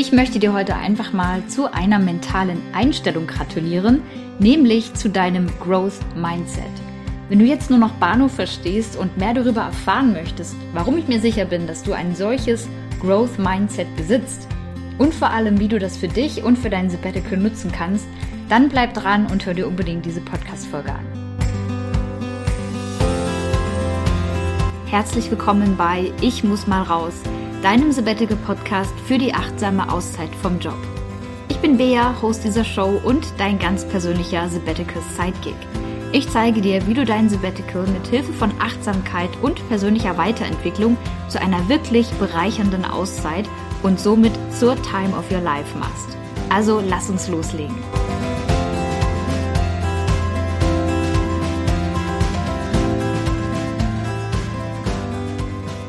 Ich möchte dir heute einfach mal zu einer mentalen Einstellung gratulieren, nämlich zu deinem Growth Mindset. Wenn du jetzt nur noch Bahnhof verstehst und mehr darüber erfahren möchtest, warum ich mir sicher bin, dass du ein solches Growth Mindset besitzt und vor allem, wie du das für dich und für dein Sabbatical nutzen kannst, dann bleib dran und hör dir unbedingt diese Podcast-Folge an. Herzlich willkommen bei Ich muss mal raus deinem Sabbatical Podcast für die achtsame Auszeit vom Job. Ich bin Bea, Host dieser Show und dein ganz persönlicher Sabbatical Sidekick. Ich zeige dir, wie du dein Sabbatical mit Hilfe von Achtsamkeit und persönlicher Weiterentwicklung zu einer wirklich bereichernden Auszeit und somit zur Time of Your Life machst. Also lass uns loslegen.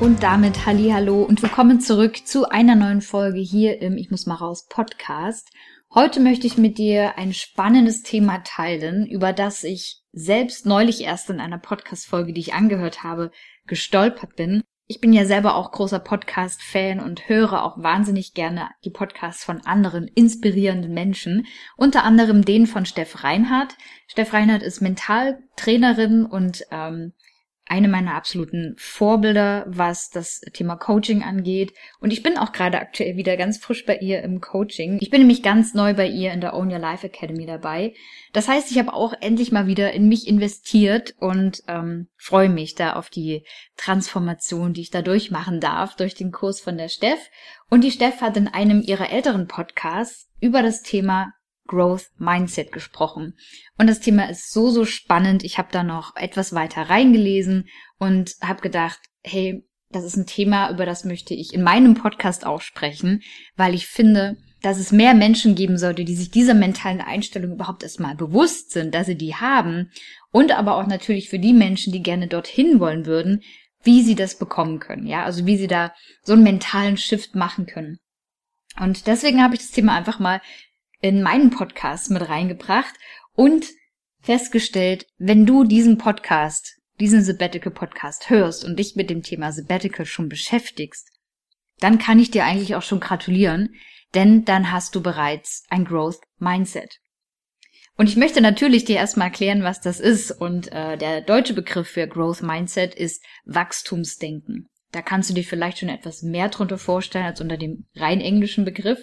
Und damit Hallo und willkommen zurück zu einer neuen Folge hier im Ich muss mal raus Podcast. Heute möchte ich mit dir ein spannendes Thema teilen, über das ich selbst neulich erst in einer Podcast Folge, die ich angehört habe, gestolpert bin. Ich bin ja selber auch großer Podcast Fan und höre auch wahnsinnig gerne die Podcasts von anderen inspirierenden Menschen, unter anderem den von Steff Reinhardt. Steff Reinhardt ist Mentaltrainerin und ähm, eine meiner absoluten Vorbilder, was das Thema Coaching angeht. Und ich bin auch gerade aktuell wieder ganz frisch bei ihr im Coaching. Ich bin nämlich ganz neu bei ihr in der Own Your Life Academy dabei. Das heißt, ich habe auch endlich mal wieder in mich investiert und ähm, freue mich da auf die Transformation, die ich da durchmachen darf, durch den Kurs von der Steff. Und die Steff hat in einem ihrer älteren Podcasts über das Thema Growth Mindset gesprochen. Und das Thema ist so, so spannend. Ich habe da noch etwas weiter reingelesen und habe gedacht, hey, das ist ein Thema, über das möchte ich in meinem Podcast auch sprechen, weil ich finde, dass es mehr Menschen geben sollte, die sich dieser mentalen Einstellung überhaupt erstmal bewusst sind, dass sie die haben und aber auch natürlich für die Menschen, die gerne dorthin wollen würden, wie sie das bekommen können, ja, also wie sie da so einen mentalen Shift machen können. Und deswegen habe ich das Thema einfach mal in meinen Podcast mit reingebracht und festgestellt, wenn du diesen Podcast, diesen Sabbatical Podcast hörst und dich mit dem Thema Sabbatical schon beschäftigst, dann kann ich dir eigentlich auch schon gratulieren, denn dann hast du bereits ein Growth Mindset. Und ich möchte natürlich dir erstmal erklären, was das ist. Und äh, der deutsche Begriff für Growth Mindset ist Wachstumsdenken. Da kannst du dir vielleicht schon etwas mehr drunter vorstellen als unter dem rein englischen Begriff.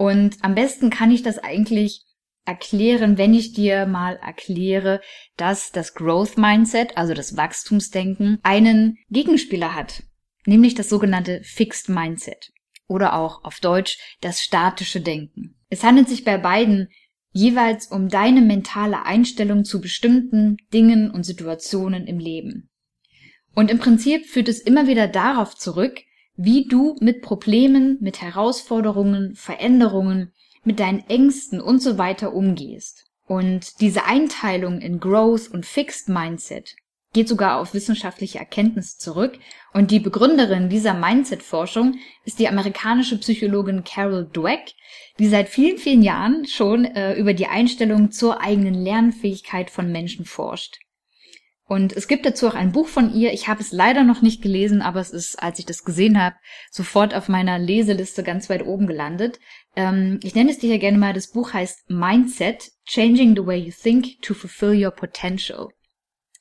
Und am besten kann ich das eigentlich erklären, wenn ich dir mal erkläre, dass das Growth Mindset, also das Wachstumsdenken, einen Gegenspieler hat, nämlich das sogenannte Fixed Mindset oder auch auf Deutsch das statische Denken. Es handelt sich bei beiden jeweils um deine mentale Einstellung zu bestimmten Dingen und Situationen im Leben. Und im Prinzip führt es immer wieder darauf zurück, wie du mit Problemen, mit Herausforderungen, Veränderungen, mit deinen Ängsten und so weiter umgehst. Und diese Einteilung in Growth und Fixed Mindset geht sogar auf wissenschaftliche Erkenntnis zurück. Und die Begründerin dieser Mindset-Forschung ist die amerikanische Psychologin Carol Dweck, die seit vielen, vielen Jahren schon äh, über die Einstellung zur eigenen Lernfähigkeit von Menschen forscht. Und es gibt dazu auch ein Buch von ihr. Ich habe es leider noch nicht gelesen, aber es ist, als ich das gesehen habe, sofort auf meiner Leseliste ganz weit oben gelandet. Ähm, ich nenne es dir hier gerne mal. Das Buch heißt Mindset, Changing the Way You Think to Fulfill Your Potential.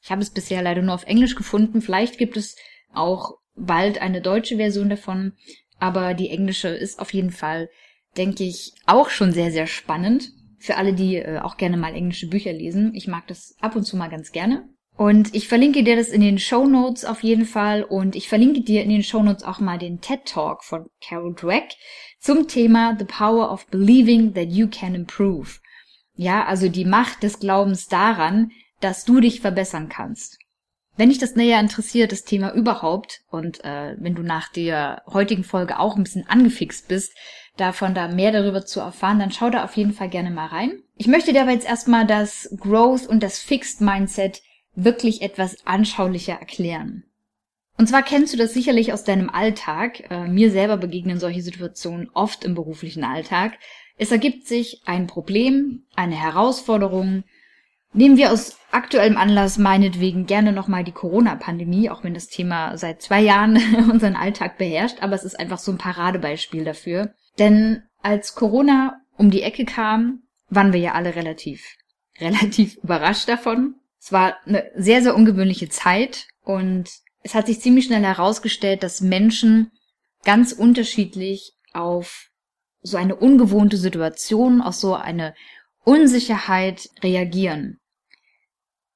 Ich habe es bisher leider nur auf Englisch gefunden. Vielleicht gibt es auch bald eine deutsche Version davon. Aber die englische ist auf jeden Fall, denke ich, auch schon sehr, sehr spannend. Für alle, die äh, auch gerne mal englische Bücher lesen. Ich mag das ab und zu mal ganz gerne. Und ich verlinke dir das in den Show Notes auf jeden Fall und ich verlinke dir in den Show Notes auch mal den TED Talk von Carol Dweck zum Thema The Power of Believing that you can improve. Ja, also die Macht des Glaubens daran, dass du dich verbessern kannst. Wenn dich das näher interessiert, das Thema überhaupt, und äh, wenn du nach der heutigen Folge auch ein bisschen angefixt bist, davon da mehr darüber zu erfahren, dann schau da auf jeden Fall gerne mal rein. Ich möchte dir aber jetzt erstmal das Growth und das Fixed Mindset wirklich etwas anschaulicher erklären. Und zwar kennst du das sicherlich aus deinem Alltag. Äh, mir selber begegnen solche Situationen oft im beruflichen Alltag. Es ergibt sich ein Problem, eine Herausforderung. Nehmen wir aus aktuellem Anlass meinetwegen gerne nochmal die Corona-Pandemie, auch wenn das Thema seit zwei Jahren unseren Alltag beherrscht, aber es ist einfach so ein Paradebeispiel dafür. Denn als Corona um die Ecke kam, waren wir ja alle relativ, relativ überrascht davon. Es war eine sehr, sehr ungewöhnliche Zeit und es hat sich ziemlich schnell herausgestellt, dass Menschen ganz unterschiedlich auf so eine ungewohnte Situation, auf so eine Unsicherheit reagieren.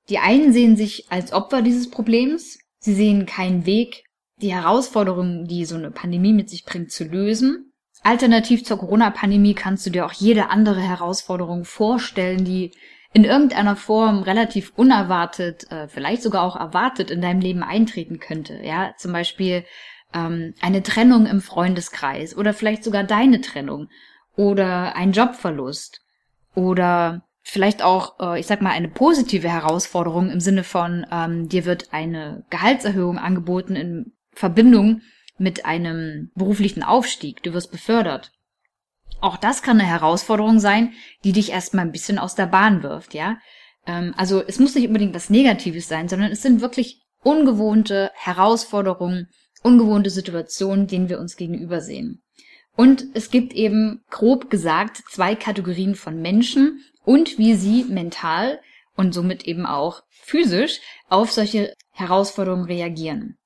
Die einen sehen sich als Opfer dieses Problems, sie sehen keinen Weg, die Herausforderungen, die so eine Pandemie mit sich bringt, zu lösen. Alternativ zur Corona-Pandemie kannst du dir auch jede andere Herausforderung vorstellen, die in irgendeiner Form relativ unerwartet, äh, vielleicht sogar auch erwartet in deinem Leben eintreten könnte. Ja, zum Beispiel ähm, eine Trennung im Freundeskreis oder vielleicht sogar deine Trennung oder ein Jobverlust oder vielleicht auch, äh, ich sag mal, eine positive Herausforderung im Sinne von, ähm, dir wird eine Gehaltserhöhung angeboten in Verbindung mit einem beruflichen Aufstieg. Du wirst befördert. Auch das kann eine Herausforderung sein, die dich erstmal ein bisschen aus der Bahn wirft, ja. Ähm, also es muss nicht unbedingt was Negatives sein, sondern es sind wirklich ungewohnte Herausforderungen, ungewohnte Situationen, denen wir uns gegenüber sehen. Und es gibt eben grob gesagt zwei Kategorien von Menschen und wie sie mental und somit eben auch physisch auf solche Herausforderungen reagieren.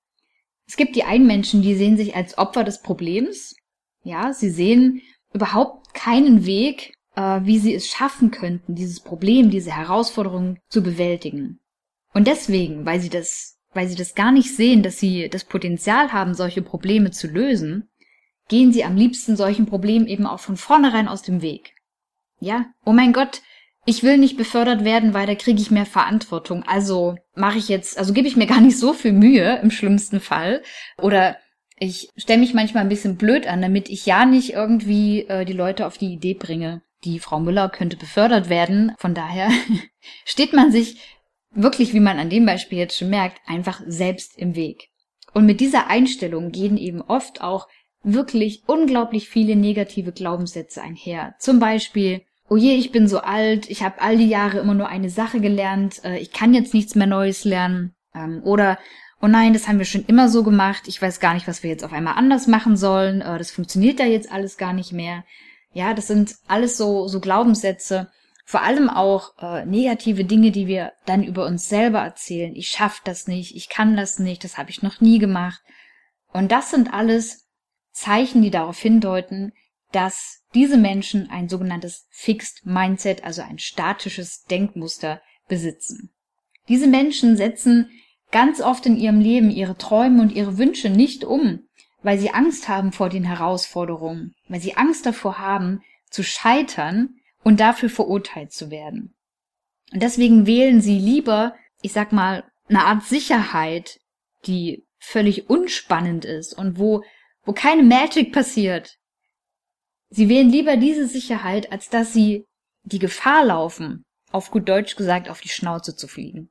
Es gibt die einen Menschen, die sehen sich als Opfer des Problems. Ja, sie sehen überhaupt keinen Weg, äh, wie sie es schaffen könnten, dieses Problem, diese Herausforderung zu bewältigen. Und deswegen, weil sie das, weil sie das gar nicht sehen, dass sie das Potenzial haben, solche Probleme zu lösen, gehen sie am liebsten solchen Problemen eben auch von vornherein aus dem Weg. Ja, oh mein Gott, ich will nicht befördert werden, weil da kriege ich mehr Verantwortung. Also mache ich jetzt, also gebe ich mir gar nicht so viel Mühe im schlimmsten Fall. Oder ich stelle mich manchmal ein bisschen blöd an, damit ich ja nicht irgendwie äh, die Leute auf die Idee bringe, die Frau Müller könnte befördert werden. Von daher steht man sich wirklich, wie man an dem Beispiel jetzt schon merkt, einfach selbst im Weg. Und mit dieser Einstellung gehen eben oft auch wirklich unglaublich viele negative Glaubenssätze einher. Zum Beispiel, oh je, ich bin so alt, ich habe all die Jahre immer nur eine Sache gelernt, äh, ich kann jetzt nichts mehr Neues lernen. Ähm, oder, oh nein, das haben wir schon immer so gemacht, ich weiß gar nicht, was wir jetzt auf einmal anders machen sollen, äh, das funktioniert ja jetzt alles gar nicht mehr. Ja, das sind alles so, so Glaubenssätze, vor allem auch äh, negative Dinge, die wir dann über uns selber erzählen. Ich schaff das nicht, ich kann das nicht, das habe ich noch nie gemacht. Und das sind alles Zeichen, die darauf hindeuten, dass diese Menschen ein sogenanntes Fixed Mindset, also ein statisches Denkmuster besitzen. Diese Menschen setzen ganz oft in ihrem Leben ihre Träume und ihre Wünsche nicht um, weil sie Angst haben vor den Herausforderungen, weil sie Angst davor haben, zu scheitern und dafür verurteilt zu werden. Und deswegen wählen sie lieber, ich sag mal, eine Art Sicherheit, die völlig unspannend ist und wo, wo keine Magic passiert, Sie wählen lieber diese Sicherheit, als dass sie die Gefahr laufen, auf gut Deutsch gesagt, auf die Schnauze zu fliegen.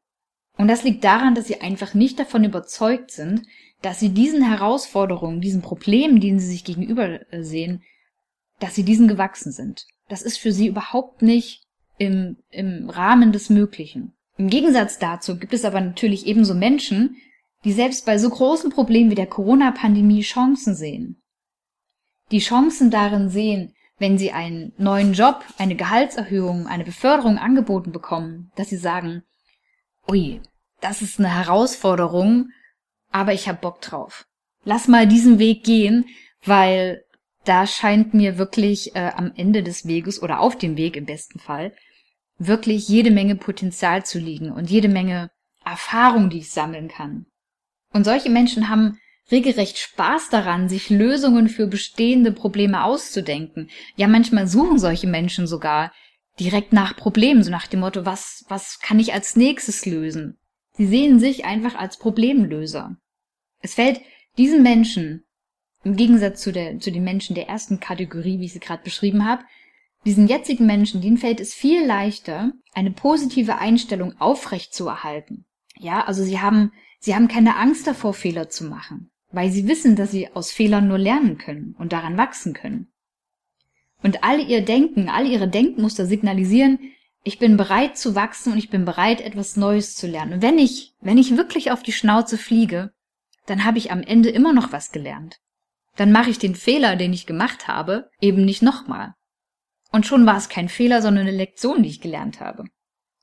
Und das liegt daran, dass sie einfach nicht davon überzeugt sind, dass sie diesen Herausforderungen, diesen Problemen, denen sie sich gegenüber sehen, dass sie diesen gewachsen sind. Das ist für sie überhaupt nicht im, im Rahmen des Möglichen. Im Gegensatz dazu gibt es aber natürlich ebenso Menschen, die selbst bei so großen Problemen wie der Corona-Pandemie Chancen sehen die Chancen darin sehen, wenn sie einen neuen Job, eine Gehaltserhöhung, eine Beförderung angeboten bekommen, dass sie sagen, ui, das ist eine Herausforderung, aber ich hab Bock drauf. Lass mal diesen Weg gehen, weil da scheint mir wirklich äh, am Ende des Weges oder auf dem Weg im besten Fall wirklich jede Menge Potenzial zu liegen und jede Menge Erfahrung, die ich sammeln kann. Und solche Menschen haben regelrecht Spaß daran, sich Lösungen für bestehende Probleme auszudenken. Ja, manchmal suchen solche Menschen sogar direkt nach Problemen, so nach dem Motto, was, was kann ich als nächstes lösen? Sie sehen sich einfach als Problemlöser. Es fällt diesen Menschen, im Gegensatz zu, der, zu den Menschen der ersten Kategorie, wie ich sie gerade beschrieben habe, diesen jetzigen Menschen, denen fällt es viel leichter, eine positive Einstellung aufrecht zu erhalten. Ja, also sie haben, sie haben keine Angst davor, Fehler zu machen weil sie wissen, dass sie aus Fehlern nur lernen können und daran wachsen können. Und all ihr Denken, all ihre Denkmuster signalisieren, ich bin bereit zu wachsen und ich bin bereit, etwas Neues zu lernen. Und wenn ich, wenn ich wirklich auf die Schnauze fliege, dann habe ich am Ende immer noch was gelernt. dann mache ich den Fehler, den ich gemacht habe, eben nicht nochmal. Und schon war es kein Fehler, sondern eine Lektion, die ich gelernt habe.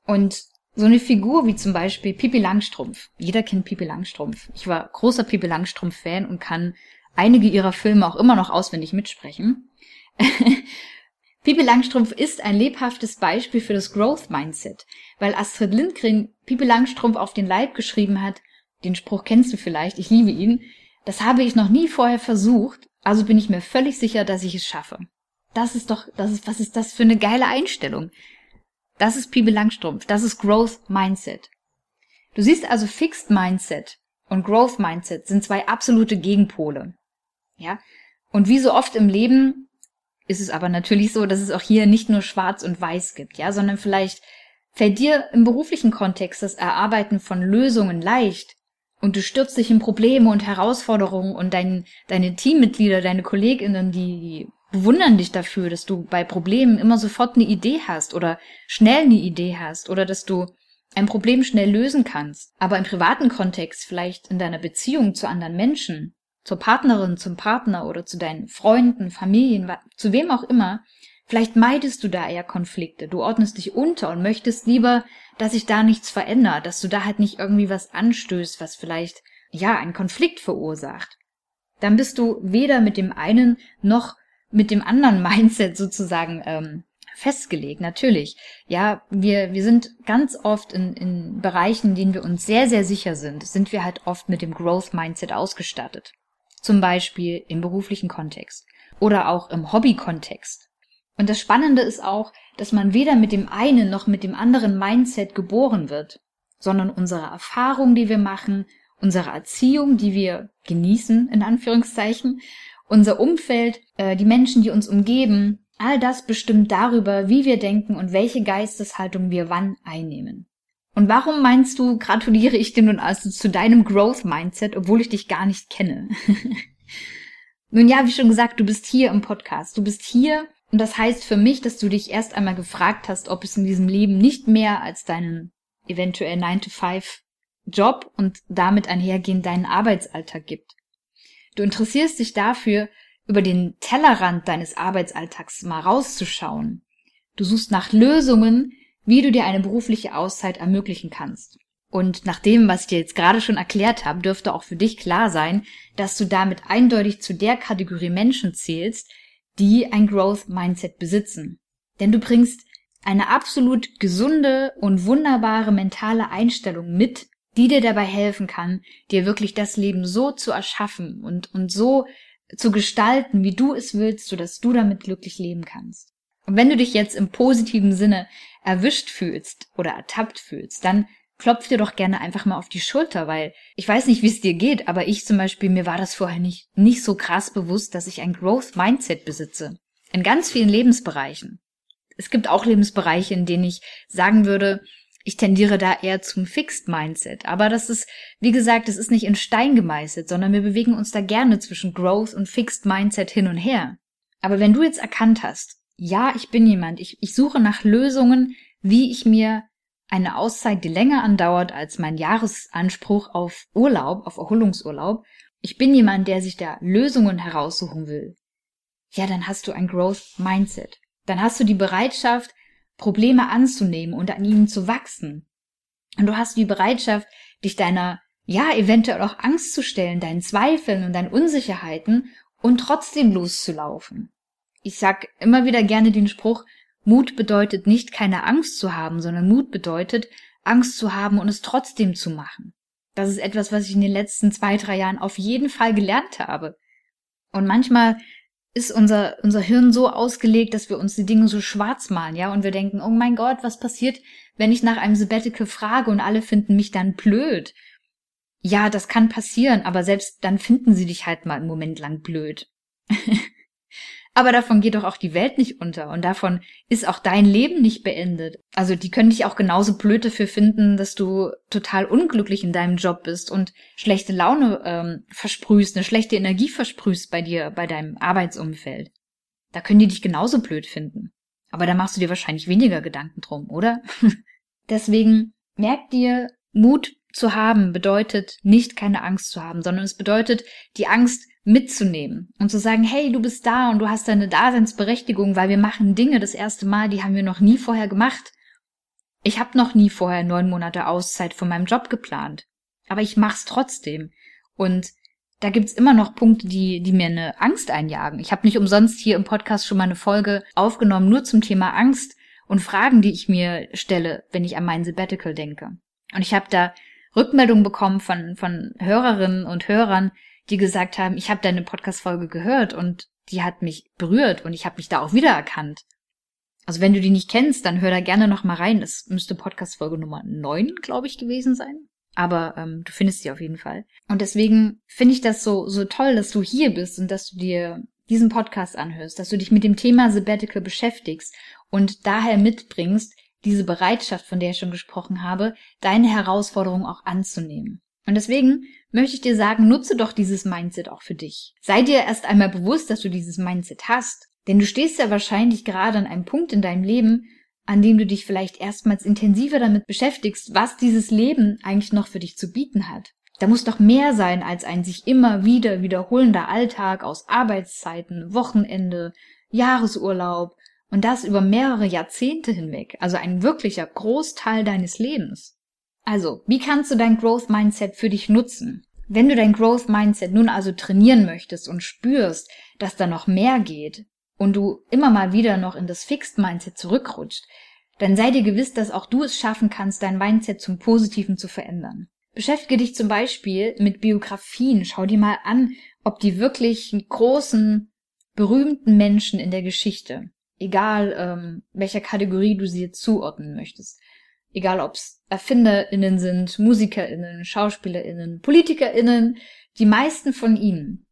Und so eine Figur wie zum Beispiel Pipi Langstrumpf. Jeder kennt Pipi Langstrumpf. Ich war großer Pipi Langstrumpf-Fan und kann einige ihrer Filme auch immer noch auswendig mitsprechen. Pipi Langstrumpf ist ein lebhaftes Beispiel für das Growth Mindset, weil Astrid Lindgren Pipi Langstrumpf auf den Leib geschrieben hat. Den Spruch kennst du vielleicht, ich liebe ihn. Das habe ich noch nie vorher versucht, also bin ich mir völlig sicher, dass ich es schaffe. Das ist doch, das ist, was ist das für eine geile Einstellung? Das ist Pipi Langstrumpf, das ist Growth Mindset. Du siehst also Fixed Mindset und Growth Mindset sind zwei absolute Gegenpole. Ja? Und wie so oft im Leben ist es aber natürlich so, dass es auch hier nicht nur schwarz und weiß gibt, ja, sondern vielleicht fällt dir im beruflichen Kontext das Erarbeiten von Lösungen leicht, und du stürzt dich in Probleme und Herausforderungen und dein, deine Teammitglieder, deine KollegInnen, die bewundern dich dafür, dass du bei Problemen immer sofort eine Idee hast oder schnell eine Idee hast oder dass du ein Problem schnell lösen kannst. Aber im privaten Kontext, vielleicht in deiner Beziehung zu anderen Menschen, zur Partnerin, zum Partner oder zu deinen Freunden, Familien, zu wem auch immer, Vielleicht meidest du da eher Konflikte. Du ordnest dich unter und möchtest lieber, dass sich da nichts verändert, dass du da halt nicht irgendwie was anstößt, was vielleicht, ja, einen Konflikt verursacht. Dann bist du weder mit dem einen noch mit dem anderen Mindset sozusagen ähm, festgelegt. Natürlich, ja, wir, wir sind ganz oft in, in Bereichen, in denen wir uns sehr, sehr sicher sind, sind wir halt oft mit dem Growth Mindset ausgestattet. Zum Beispiel im beruflichen Kontext oder auch im Hobby-Kontext. Und das Spannende ist auch, dass man weder mit dem einen noch mit dem anderen Mindset geboren wird, sondern unsere Erfahrung, die wir machen, unsere Erziehung, die wir genießen, in Anführungszeichen, unser Umfeld, äh, die Menschen, die uns umgeben, all das bestimmt darüber, wie wir denken und welche Geisteshaltung wir wann einnehmen. Und warum meinst du, gratuliere ich dir nun also zu deinem Growth Mindset, obwohl ich dich gar nicht kenne? nun ja, wie schon gesagt, du bist hier im Podcast. Du bist hier, und das heißt für mich, dass du dich erst einmal gefragt hast, ob es in diesem Leben nicht mehr als deinen eventuell 9-to-5 Job und damit einhergehend deinen Arbeitsalltag gibt. Du interessierst dich dafür, über den Tellerrand deines Arbeitsalltags mal rauszuschauen. Du suchst nach Lösungen, wie du dir eine berufliche Auszeit ermöglichen kannst. Und nach dem, was ich dir jetzt gerade schon erklärt habe, dürfte auch für dich klar sein, dass du damit eindeutig zu der Kategorie Menschen zählst, die ein Growth Mindset besitzen. Denn du bringst eine absolut gesunde und wunderbare mentale Einstellung mit, die dir dabei helfen kann, dir wirklich das Leben so zu erschaffen und, und so zu gestalten, wie du es willst, sodass du damit glücklich leben kannst. Und wenn du dich jetzt im positiven Sinne erwischt fühlst oder ertappt fühlst, dann klopf dir doch gerne einfach mal auf die Schulter, weil ich weiß nicht, wie es dir geht, aber ich zum Beispiel, mir war das vorher nicht, nicht so krass bewusst, dass ich ein Growth Mindset besitze. In ganz vielen Lebensbereichen. Es gibt auch Lebensbereiche, in denen ich sagen würde, ich tendiere da eher zum Fixed Mindset. Aber das ist, wie gesagt, es ist nicht in Stein gemeißelt, sondern wir bewegen uns da gerne zwischen Growth und Fixed Mindset hin und her. Aber wenn du jetzt erkannt hast, ja, ich bin jemand, ich, ich suche nach Lösungen, wie ich mir eine Auszeit, die länger andauert als mein Jahresanspruch auf Urlaub, auf Erholungsurlaub, ich bin jemand, der sich da Lösungen heraussuchen will, ja, dann hast du ein Growth Mindset. Dann hast du die Bereitschaft, Probleme anzunehmen und an ihnen zu wachsen. Und du hast die Bereitschaft, dich deiner, ja, eventuell auch Angst zu stellen, deinen Zweifeln und deinen Unsicherheiten und trotzdem loszulaufen. Ich sag immer wieder gerne den Spruch, Mut bedeutet nicht keine Angst zu haben, sondern Mut bedeutet, Angst zu haben und es trotzdem zu machen. Das ist etwas, was ich in den letzten zwei, drei Jahren auf jeden Fall gelernt habe. Und manchmal ist unser, unser Hirn so ausgelegt, dass wir uns die Dinge so schwarz malen, ja, und wir denken, oh mein Gott, was passiert, wenn ich nach einem Sabbatical frage und alle finden mich dann blöd? Ja, das kann passieren, aber selbst dann finden sie dich halt mal einen Moment lang blöd. Aber davon geht doch auch die Welt nicht unter und davon ist auch dein Leben nicht beendet. Also die können dich auch genauso blöd dafür finden, dass du total unglücklich in deinem Job bist und schlechte Laune ähm, versprühst, eine schlechte Energie versprühst bei dir, bei deinem Arbeitsumfeld. Da können die dich genauso blöd finden. Aber da machst du dir wahrscheinlich weniger Gedanken drum, oder? Deswegen merk dir, Mut zu haben bedeutet nicht keine Angst zu haben, sondern es bedeutet, die Angst mitzunehmen und zu sagen, hey, du bist da und du hast deine Daseinsberechtigung, weil wir machen Dinge das erste Mal, die haben wir noch nie vorher gemacht. Ich habe noch nie vorher neun Monate Auszeit von meinem Job geplant, aber ich mach's trotzdem. Und da gibt's immer noch Punkte, die, die mir eine Angst einjagen. Ich habe nicht umsonst hier im Podcast schon mal eine Folge aufgenommen, nur zum Thema Angst und Fragen, die ich mir stelle, wenn ich an mein Sabbatical denke. Und ich habe da Rückmeldungen bekommen von, von Hörerinnen und Hörern, die gesagt haben, ich habe deine Podcast-Folge gehört und die hat mich berührt und ich habe mich da auch wiedererkannt. Also wenn du die nicht kennst, dann hör da gerne noch mal rein. Es müsste Podcast-Folge Nummer 9, glaube ich, gewesen sein aber ähm, du findest sie auf jeden Fall. Und deswegen finde ich das so, so toll, dass du hier bist und dass du dir diesen Podcast anhörst, dass du dich mit dem Thema Sabbatical beschäftigst und daher mitbringst, diese Bereitschaft, von der ich schon gesprochen habe, deine Herausforderung auch anzunehmen. Und deswegen möchte ich dir sagen, nutze doch dieses Mindset auch für dich. Sei dir erst einmal bewusst, dass du dieses Mindset hast. Denn du stehst ja wahrscheinlich gerade an einem Punkt in deinem Leben, an dem du dich vielleicht erstmals intensiver damit beschäftigst, was dieses Leben eigentlich noch für dich zu bieten hat. Da muss doch mehr sein als ein sich immer wieder wiederholender Alltag aus Arbeitszeiten, Wochenende, Jahresurlaub und das über mehrere Jahrzehnte hinweg, also ein wirklicher Großteil deines Lebens. Also, wie kannst du dein Growth Mindset für dich nutzen? Wenn du dein Growth Mindset nun also trainieren möchtest und spürst, dass da noch mehr geht, und du immer mal wieder noch in das Fixed Mindset zurückrutscht, dann sei dir gewiss, dass auch du es schaffen kannst, dein Mindset zum Positiven zu verändern. Beschäftige dich zum Beispiel mit Biografien. Schau dir mal an, ob die wirklich großen, berühmten Menschen in der Geschichte, egal ähm, welcher Kategorie du sie jetzt zuordnen möchtest, egal ob es ErfinderInnen sind, MusikerInnen, SchauspielerInnen, PolitikerInnen, die meisten von ihnen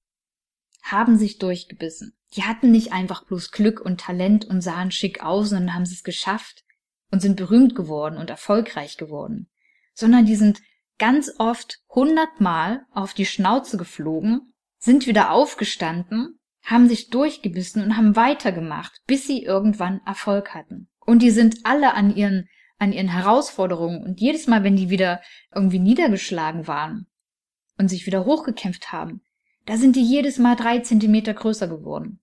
haben sich durchgebissen die hatten nicht einfach bloß Glück und Talent und sahen schick aus, sondern haben es geschafft und sind berühmt geworden und erfolgreich geworden, sondern die sind ganz oft hundertmal auf die Schnauze geflogen, sind wieder aufgestanden, haben sich durchgebissen und haben weitergemacht, bis sie irgendwann Erfolg hatten. Und die sind alle an ihren, an ihren Herausforderungen und jedes Mal, wenn die wieder irgendwie niedergeschlagen waren und sich wieder hochgekämpft haben, da sind die jedes Mal drei Zentimeter größer geworden.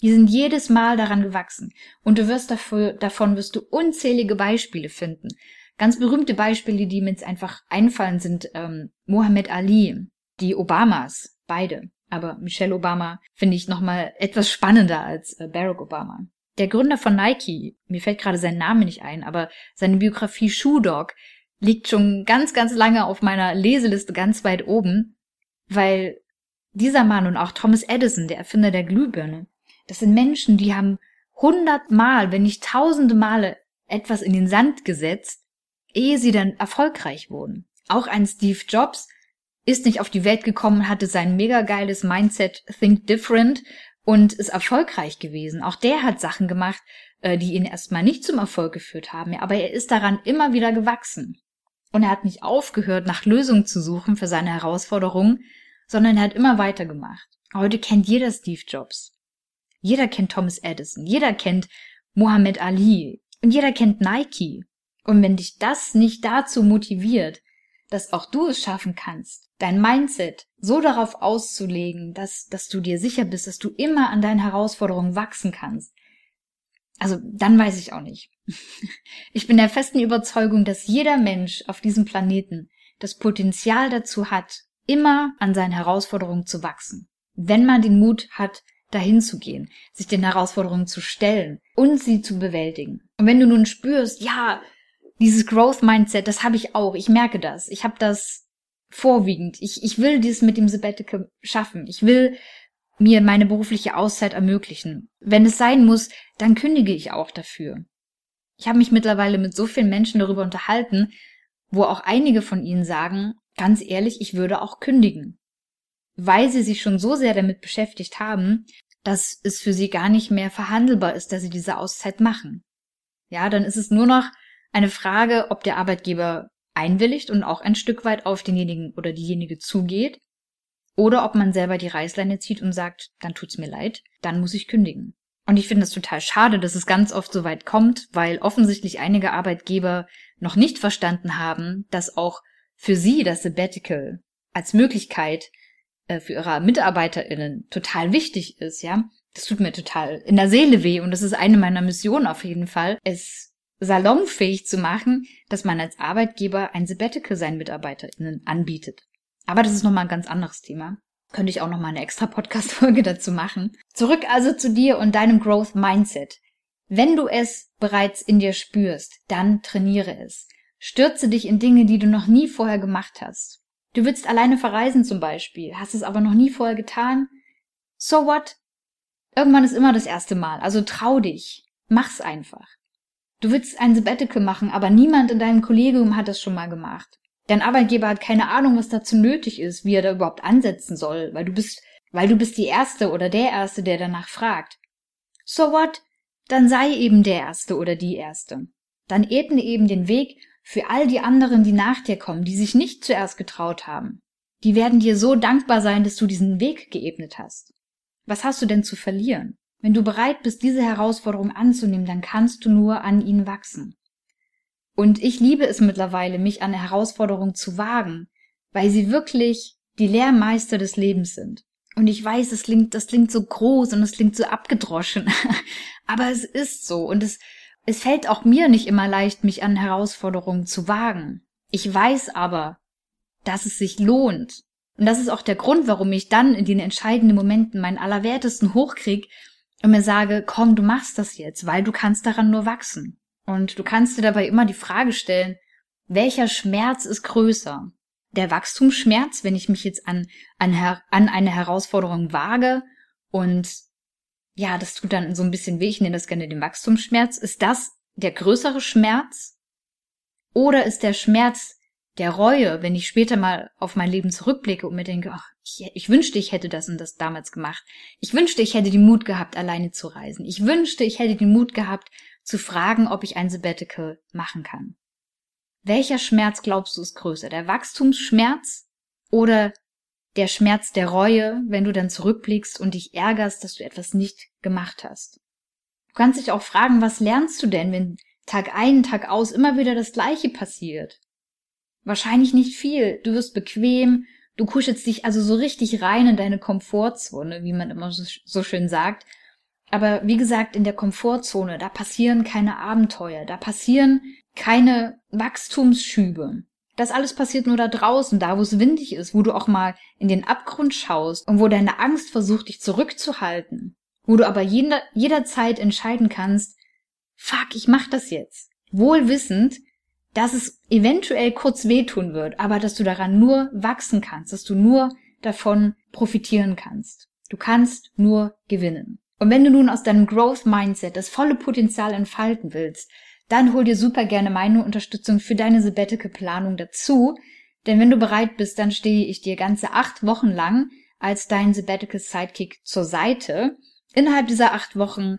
Die sind jedes Mal daran gewachsen. Und du wirst dafür, davon wirst du unzählige Beispiele finden. Ganz berühmte Beispiele, die mir jetzt einfach einfallen, sind ähm, Mohammed Ali, die Obamas, beide. Aber Michelle Obama finde ich nochmal etwas spannender als äh, Barack Obama. Der Gründer von Nike, mir fällt gerade sein Name nicht ein, aber seine Biografie Shoe Dog liegt schon ganz, ganz lange auf meiner Leseliste ganz weit oben, weil dieser Mann und auch Thomas Edison, der Erfinder der Glühbirne, das sind Menschen, die haben hundertmal, wenn nicht tausende Male etwas in den Sand gesetzt, ehe sie dann erfolgreich wurden. Auch ein Steve Jobs ist nicht auf die Welt gekommen, hatte sein mega geiles Mindset Think Different und ist erfolgreich gewesen. Auch der hat Sachen gemacht, äh, die ihn erstmal nicht zum Erfolg geführt haben, aber er ist daran immer wieder gewachsen. Und er hat nicht aufgehört, nach Lösungen zu suchen für seine Herausforderungen, sondern er hat immer weitergemacht. Heute kennt jeder Steve Jobs. Jeder kennt Thomas Edison, jeder kennt Muhammad Ali und jeder kennt Nike. Und wenn dich das nicht dazu motiviert, dass auch du es schaffen kannst, dein Mindset so darauf auszulegen, dass, dass du dir sicher bist, dass du immer an deinen Herausforderungen wachsen kannst, also dann weiß ich auch nicht. Ich bin der festen Überzeugung, dass jeder Mensch auf diesem Planeten das Potenzial dazu hat, immer an seinen Herausforderungen zu wachsen. Wenn man den Mut hat, dahin zu gehen, sich den Herausforderungen zu stellen und sie zu bewältigen. Und wenn du nun spürst, ja, dieses Growth Mindset, das habe ich auch, ich merke das, ich habe das vorwiegend, ich, ich will dieses mit dem Sabbatical schaffen, ich will mir meine berufliche Auszeit ermöglichen. Wenn es sein muss, dann kündige ich auch dafür. Ich habe mich mittlerweile mit so vielen Menschen darüber unterhalten, wo auch einige von ihnen sagen, ganz ehrlich, ich würde auch kündigen weil sie sich schon so sehr damit beschäftigt haben, dass es für sie gar nicht mehr verhandelbar ist, dass sie diese Auszeit machen. Ja, dann ist es nur noch eine Frage, ob der Arbeitgeber einwilligt und auch ein Stück weit auf denjenigen oder diejenige zugeht, oder ob man selber die Reißleine zieht und sagt, dann tut's mir leid, dann muss ich kündigen. Und ich finde es total schade, dass es ganz oft so weit kommt, weil offensichtlich einige Arbeitgeber noch nicht verstanden haben, dass auch für sie das Sabbatical als Möglichkeit äh, für ihre MitarbeiterInnen total wichtig ist, ja. Das tut mir total in der Seele weh und das ist eine meiner Missionen auf jeden Fall, es salonfähig zu machen, dass man als Arbeitgeber ein Sabbatical seinen MitarbeiterInnen anbietet. Aber das ist nochmal ein ganz anderes Thema. Könnte ich auch nochmal eine extra Podcast-Folge dazu machen. Zurück also zu dir und deinem Growth Mindset. Wenn du es bereits in dir spürst, dann trainiere es. Stürze dich in Dinge, die du noch nie vorher gemacht hast. Du willst alleine verreisen zum Beispiel, hast es aber noch nie vorher getan. So what? Irgendwann ist immer das erste Mal, also trau dich. Mach's einfach. Du willst ein Sabbatical machen, aber niemand in deinem Kollegium hat das schon mal gemacht. Dein Arbeitgeber hat keine Ahnung, was dazu nötig ist, wie er da überhaupt ansetzen soll, weil du bist, weil du bist die Erste oder der Erste, der danach fragt. So what? Dann sei eben der Erste oder die Erste. Dann ebne eben den Weg für all die anderen, die nach dir kommen, die sich nicht zuerst getraut haben. Die werden dir so dankbar sein, dass du diesen Weg geebnet hast. Was hast du denn zu verlieren? Wenn du bereit bist, diese Herausforderung anzunehmen, dann kannst du nur an ihnen wachsen. Und ich liebe es mittlerweile, mich an Herausforderungen zu wagen, weil sie wirklich die Lehrmeister des Lebens sind. Und ich weiß, es klingt, das klingt so groß und es klingt so abgedroschen. Aber es ist so. Und es, es fällt auch mir nicht immer leicht, mich an Herausforderungen zu wagen. Ich weiß aber, dass es sich lohnt. Und das ist auch der Grund, warum ich dann in den entscheidenden Momenten meinen Allerwertesten hochkrieg und mir sage, komm, du machst das jetzt, weil du kannst daran nur wachsen. Und du kannst dir dabei immer die Frage stellen, welcher Schmerz ist größer? Der Wachstumsschmerz, wenn ich mich jetzt an, an, an eine Herausforderung wage und ja, das tut dann so ein bisschen weh, ich nenne das gerne den Wachstumsschmerz. Ist das der größere Schmerz? Oder ist der Schmerz der Reue, wenn ich später mal auf mein Leben zurückblicke und mir denke, ach, ich, ich, wünschte, ich hätte das und das damals gemacht. Ich wünschte, ich hätte den Mut gehabt, alleine zu reisen. Ich wünschte, ich hätte den Mut gehabt, zu fragen, ob ich ein Sabbatical machen kann. Welcher Schmerz glaubst du ist größer? Der Wachstumsschmerz oder der Schmerz der Reue, wenn du dann zurückblickst und dich ärgerst, dass du etwas nicht gemacht hast? Du kannst dich auch fragen, was lernst du denn, wenn Tag ein, Tag aus immer wieder das Gleiche passiert? Wahrscheinlich nicht viel. Du wirst bequem, du kuschelst dich also so richtig rein in deine Komfortzone, wie man immer so, so schön sagt, aber wie gesagt, in der Komfortzone, da passieren keine Abenteuer, da passieren keine Wachstumsschübe. Das alles passiert nur da draußen, da wo es windig ist, wo du auch mal in den Abgrund schaust und wo deine Angst versucht, dich zurückzuhalten. Wo du aber jeder, jederzeit entscheiden kannst, fuck, ich mach das jetzt. Wohl wissend, dass es eventuell kurz wehtun wird, aber dass du daran nur wachsen kannst, dass du nur davon profitieren kannst. Du kannst nur gewinnen. Und wenn du nun aus deinem Growth Mindset das volle Potenzial entfalten willst, dann hol dir super gerne meine Unterstützung für deine Sabbatical Planung dazu. Denn wenn du bereit bist, dann stehe ich dir ganze acht Wochen lang als dein Sabbatical Sidekick zur Seite. Innerhalb dieser acht Wochen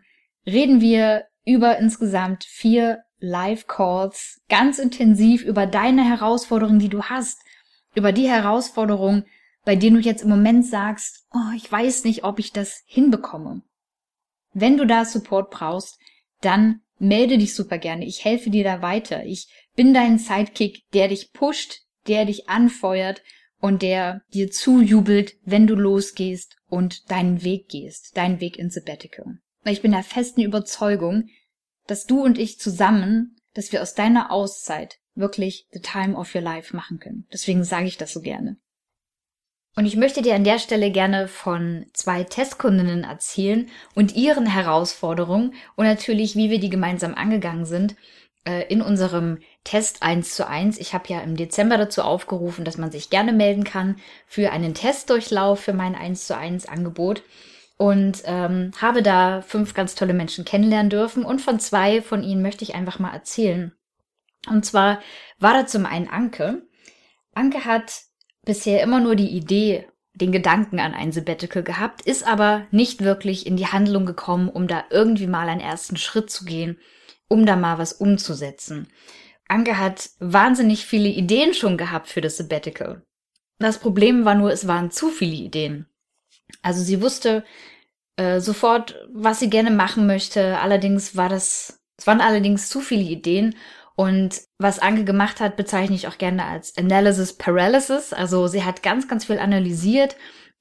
reden wir über insgesamt vier Live-Calls ganz intensiv über deine Herausforderungen, die du hast, über die Herausforderungen, bei denen du jetzt im Moment sagst, oh, ich weiß nicht, ob ich das hinbekomme. Wenn du da Support brauchst, dann melde dich super gerne. Ich helfe dir da weiter. Ich bin dein Sidekick, der dich pusht, der dich anfeuert und der dir zujubelt, wenn du losgehst und deinen Weg gehst, deinen Weg in Sabbatical. Ich bin der festen Überzeugung, dass du und ich zusammen, dass wir aus deiner Auszeit wirklich the time of your life machen können. Deswegen sage ich das so gerne. Und ich möchte dir an der Stelle gerne von zwei Testkundinnen erzählen und ihren Herausforderungen und natürlich, wie wir die gemeinsam angegangen sind äh, in unserem Test 1 zu 1. Ich habe ja im Dezember dazu aufgerufen, dass man sich gerne melden kann für einen Testdurchlauf für mein 1 zu 1 Angebot und ähm, habe da fünf ganz tolle Menschen kennenlernen dürfen und von zwei von ihnen möchte ich einfach mal erzählen. Und zwar war da zum einen Anke. Anke hat bisher immer nur die Idee, den Gedanken an ein Sabbatical gehabt, ist aber nicht wirklich in die Handlung gekommen, um da irgendwie mal einen ersten Schritt zu gehen, um da mal was umzusetzen. Anke hat wahnsinnig viele Ideen schon gehabt für das Sabbatical. Das Problem war nur, es waren zu viele Ideen. Also sie wusste äh, sofort, was sie gerne machen möchte. Allerdings war das, es waren allerdings zu viele Ideen und was Anke gemacht hat, bezeichne ich auch gerne als Analysis Paralysis. Also sie hat ganz, ganz viel analysiert,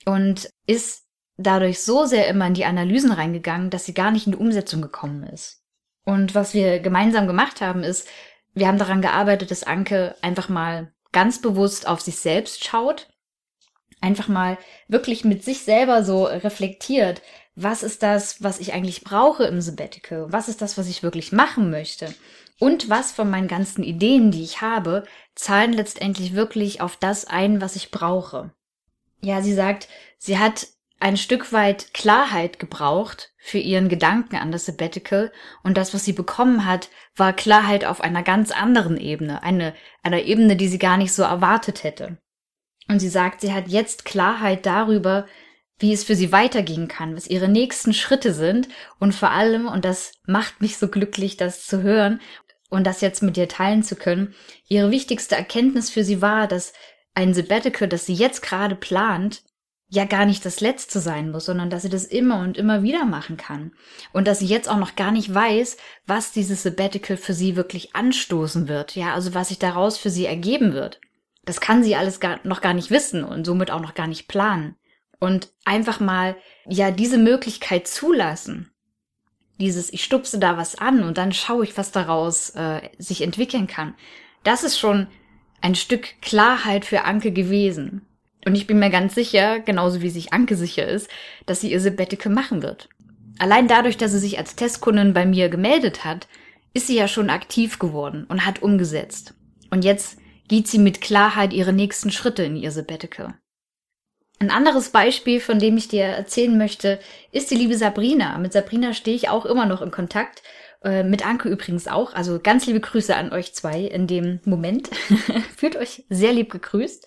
und ist dadurch so sehr immer in die Analysen reingegangen, dass sie gar nicht in die Umsetzung gekommen ist. Und was wir gemeinsam gemacht haben, ist, wir haben daran gearbeitet, dass Anke einfach mal ganz bewusst auf sich selbst schaut, einfach mal wirklich mit sich selber so reflektiert, was ist das, was ich eigentlich brauche im Sabbatical? Was ist das, was ich wirklich machen möchte? Und was von meinen ganzen Ideen, die ich habe, zahlen letztendlich wirklich auf das ein, was ich brauche? Ja, sie sagt, sie hat ein Stück weit Klarheit gebraucht für ihren Gedanken an das Sabbatical und das, was sie bekommen hat, war Klarheit auf einer ganz anderen Ebene, eine, einer Ebene, die sie gar nicht so erwartet hätte. Und sie sagt, sie hat jetzt Klarheit darüber, wie es für sie weitergehen kann, was ihre nächsten Schritte sind und vor allem, und das macht mich so glücklich, das zu hören und das jetzt mit dir teilen zu können, ihre wichtigste Erkenntnis für sie war, dass ein Sabbatical, das sie jetzt gerade plant, ja gar nicht das letzte sein muss, sondern dass sie das immer und immer wieder machen kann. Und dass sie jetzt auch noch gar nicht weiß, was dieses Sabbatical für sie wirklich anstoßen wird. Ja, also was sich daraus für sie ergeben wird. Das kann sie alles gar, noch gar nicht wissen und somit auch noch gar nicht planen. Und einfach mal, ja, diese Möglichkeit zulassen. Dieses, ich stupse da was an und dann schaue ich, was daraus äh, sich entwickeln kann. Das ist schon ein Stück Klarheit für Anke gewesen. Und ich bin mir ganz sicher, genauso wie sich Anke sicher ist, dass sie ihr Sabbatical machen wird. Allein dadurch, dass sie sich als Testkundin bei mir gemeldet hat, ist sie ja schon aktiv geworden und hat umgesetzt. Und jetzt geht sie mit Klarheit ihre nächsten Schritte in ihr Sabbatical. Ein anderes Beispiel, von dem ich dir erzählen möchte, ist die liebe Sabrina. Mit Sabrina stehe ich auch immer noch in Kontakt. Äh, mit Anke übrigens auch. Also ganz liebe Grüße an euch zwei in dem Moment. Fühlt euch sehr lieb gegrüßt.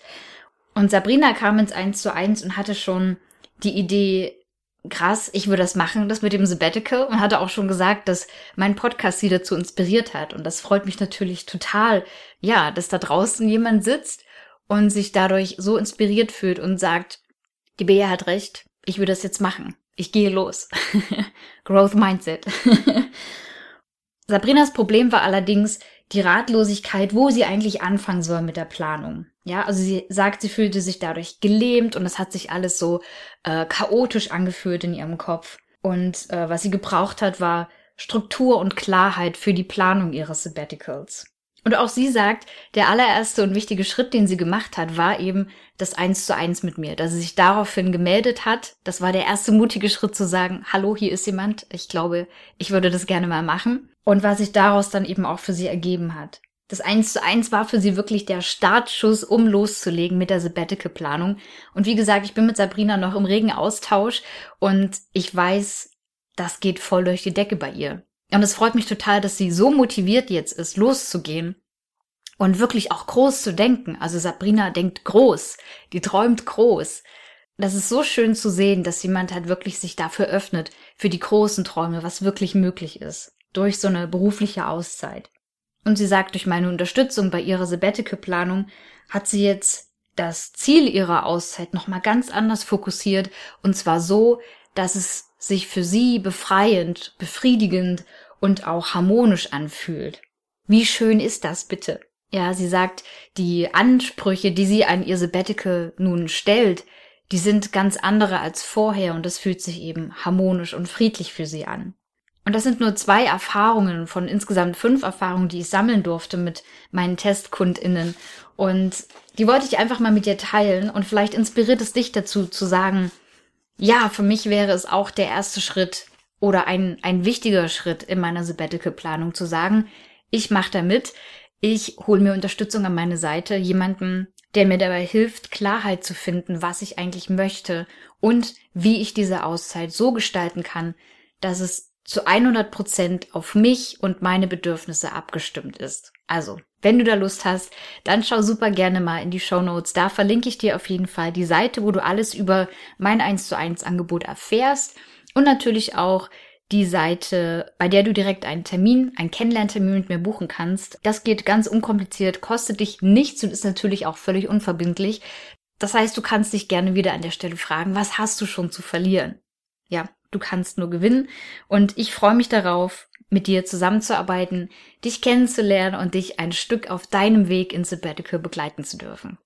Und Sabrina kam ins Eins zu eins und hatte schon die Idee, krass, ich würde das machen, das mit dem Sabbatical und hatte auch schon gesagt, dass mein Podcast sie dazu inspiriert hat. Und das freut mich natürlich total, ja, dass da draußen jemand sitzt und sich dadurch so inspiriert fühlt und sagt, die Bea hat recht, ich würde das jetzt machen. Ich gehe los. Growth Mindset. Sabrinas Problem war allerdings die Ratlosigkeit, wo sie eigentlich anfangen soll mit der Planung. Ja, also sie sagt, sie fühlte sich dadurch gelähmt und es hat sich alles so äh, chaotisch angefühlt in ihrem Kopf. Und äh, was sie gebraucht hat, war Struktur und Klarheit für die Planung ihres Sabbaticals. Und auch sie sagt, der allererste und wichtige Schritt, den sie gemacht hat, war eben das Eins zu eins mit mir, dass sie sich daraufhin gemeldet hat. Das war der erste mutige Schritt zu sagen, hallo, hier ist jemand. Ich glaube, ich würde das gerne mal machen. Und was sich daraus dann eben auch für sie ergeben hat. Das Eins zu eins war für sie wirklich der Startschuss, um loszulegen mit der Sabbatical-Planung. Und wie gesagt, ich bin mit Sabrina noch im regen Austausch und ich weiß, das geht voll durch die Decke bei ihr. Und es freut mich total, dass sie so motiviert jetzt ist, loszugehen und wirklich auch groß zu denken. Also Sabrina denkt groß, die träumt groß. Das ist so schön zu sehen, dass jemand halt wirklich sich dafür öffnet, für die großen Träume, was wirklich möglich ist, durch so eine berufliche Auszeit. Und sie sagt, durch meine Unterstützung bei ihrer Sabbatical-Planung hat sie jetzt das Ziel ihrer Auszeit nochmal ganz anders fokussiert, und zwar so, dass es sich für sie befreiend, befriedigend und auch harmonisch anfühlt. Wie schön ist das bitte? Ja, sie sagt, die Ansprüche, die sie an ihr Sabbatical nun stellt, die sind ganz andere als vorher und es fühlt sich eben harmonisch und friedlich für sie an. Und das sind nur zwei Erfahrungen von insgesamt fünf Erfahrungen, die ich sammeln durfte mit meinen TestkundInnen. Und die wollte ich einfach mal mit dir teilen und vielleicht inspiriert es dich dazu zu sagen, ja, für mich wäre es auch der erste Schritt oder ein, ein wichtiger Schritt in meiner Sabbatical-Planung zu sagen, ich mache da mit, ich hole mir Unterstützung an meine Seite, jemanden, der mir dabei hilft, Klarheit zu finden, was ich eigentlich möchte und wie ich diese Auszeit so gestalten kann, dass es zu 100 Prozent auf mich und meine Bedürfnisse abgestimmt ist. Also, wenn du da Lust hast, dann schau super gerne mal in die Show Notes. Da verlinke ich dir auf jeden Fall die Seite, wo du alles über mein 1 zu 1 Angebot erfährst und natürlich auch die Seite, bei der du direkt einen Termin, einen Kennenlerntermin mit mir buchen kannst. Das geht ganz unkompliziert, kostet dich nichts und ist natürlich auch völlig unverbindlich. Das heißt, du kannst dich gerne wieder an der Stelle fragen, was hast du schon zu verlieren? Ja, du kannst nur gewinnen und ich freue mich darauf, mit dir zusammenzuarbeiten, dich kennenzulernen und dich ein Stück auf deinem Weg ins Sabbatical begleiten zu dürfen.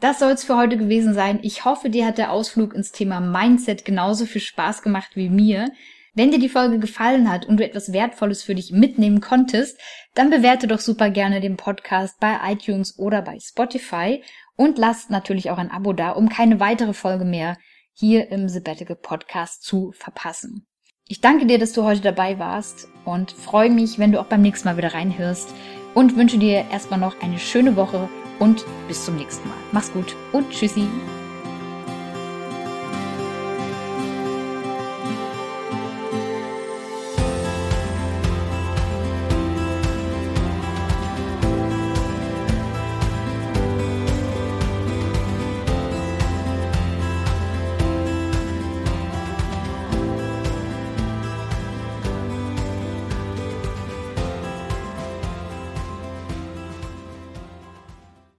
Das soll es für heute gewesen sein. Ich hoffe, dir hat der Ausflug ins Thema Mindset genauso viel Spaß gemacht wie mir. Wenn dir die Folge gefallen hat und du etwas Wertvolles für dich mitnehmen konntest, dann bewerte doch super gerne den Podcast bei iTunes oder bei Spotify und lass natürlich auch ein Abo da, um keine weitere Folge mehr hier im Sabbatical Podcast zu verpassen. Ich danke dir, dass du heute dabei warst und freue mich, wenn du auch beim nächsten Mal wieder reinhörst und wünsche dir erstmal noch eine schöne Woche und bis zum nächsten Mal. Mach's gut und tschüssi.